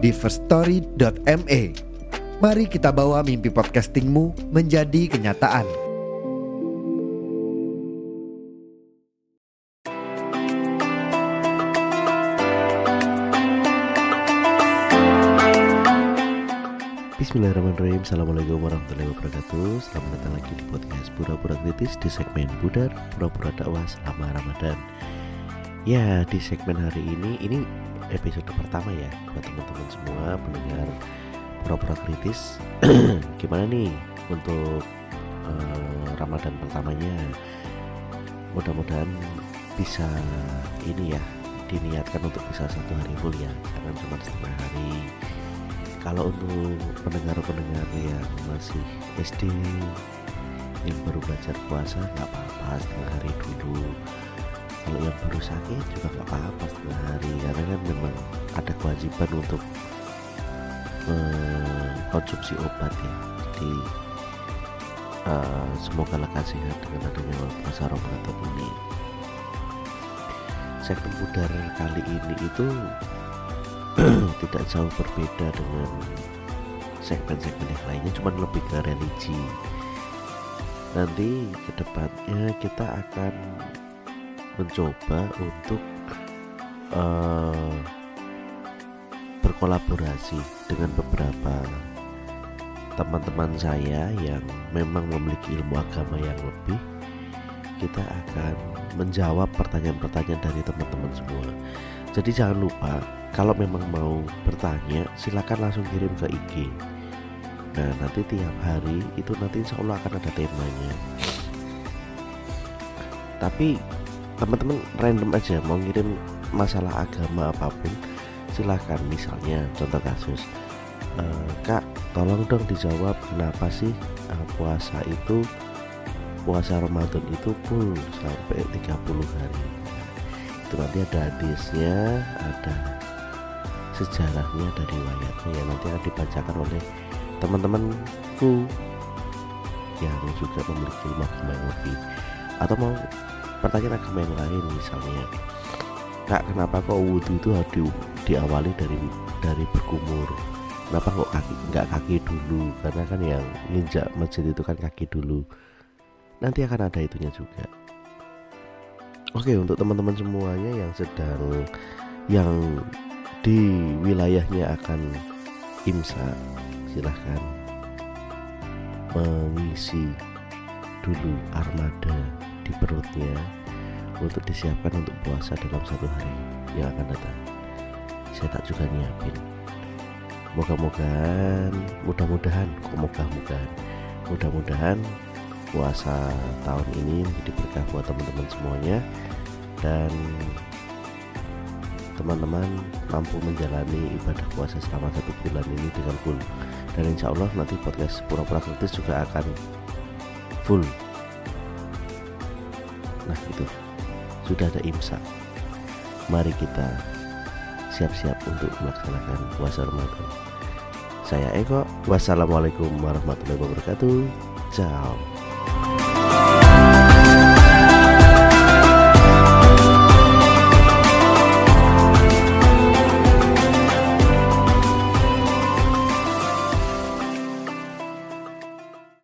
di firststory.me. Mari kita bawa mimpi podcastingmu menjadi kenyataan. Bismillahirrahmanirrahim Assalamualaikum warahmatullahi wabarakatuh Selamat datang lagi di podcast Pura-Pura Kritis Di segmen Budar Pura-Pura Dakwah selama Ramadan Ya di segmen hari ini Ini episode pertama ya Buat teman-teman semua pendengar Pura-Pura Kritis. Gimana nih untuk uh, Ramadan pertamanya? Mudah-mudahan bisa ini ya Diniatkan untuk bisa satu hari full ya Jangan cuma setengah hari. Kalau untuk pendengar-pendengar yang masih SD yang baru belajar puasa nggak apa-apa setengah hari dulu. Kalau yang baru sakit juga nggak apa-apa setengah hari. Karena kan kewajiban untuk mengkonsumsi obat ya. Jadi uh, semoga lekas sehat dengan adanya puasa Ramadan ini. Segmen pudar kali ini itu tidak jauh berbeda dengan segmen-segmen yang lainnya cuman lebih ke religi. Nanti ke depannya kita akan mencoba untuk uh, berkolaborasi dengan beberapa teman-teman saya yang memang memiliki ilmu agama yang lebih kita akan menjawab pertanyaan-pertanyaan dari teman-teman semua. Jadi jangan lupa kalau memang mau bertanya silakan langsung kirim ke IG nah nanti tiap hari itu nanti insya Allah akan ada temanya. Tapi teman-teman random aja mau ngirim masalah agama apa pun silahkan misalnya contoh kasus. E, kak tolong dong dijawab kenapa sih uh, puasa itu puasa Ramadan itu full sampai 30 hari? Itu nanti ada hadisnya ada sejarahnya dari riwayatnya yang nanti akan dibacakan oleh teman-temanku yang juga memiliki ilmu yang lebih atau mau pertanyaan agama yang lain misalnya kak kenapa kok wudhu itu harus di, diawali dari dari berkumur? Kenapa kok kaki nggak kaki dulu? Karena kan yang nginjak masjid itu kan kaki dulu. Nanti akan ada itunya juga. Oke untuk teman-teman semuanya yang sedang yang di wilayahnya akan imsak silahkan mengisi dulu armada di perutnya untuk disiapkan untuk puasa dalam satu hari yang akan datang. Saya tak juga nyiapin. Moga-mogaan mudah-mudahan kok moga-mogaan mudah-mudahan puasa tahun ini menjadi berkah buat teman-teman semuanya dan teman-teman mampu menjalani ibadah puasa selama satu bulan ini dengan full. Dan insya Allah nanti podcast pura-pura kritis juga akan full. Nah itu sudah ada imsak. Mari kita siap-siap untuk melaksanakan puasa Ramadan. Saya Eko. Wassalamualaikum warahmatullahi wabarakatuh. Ciao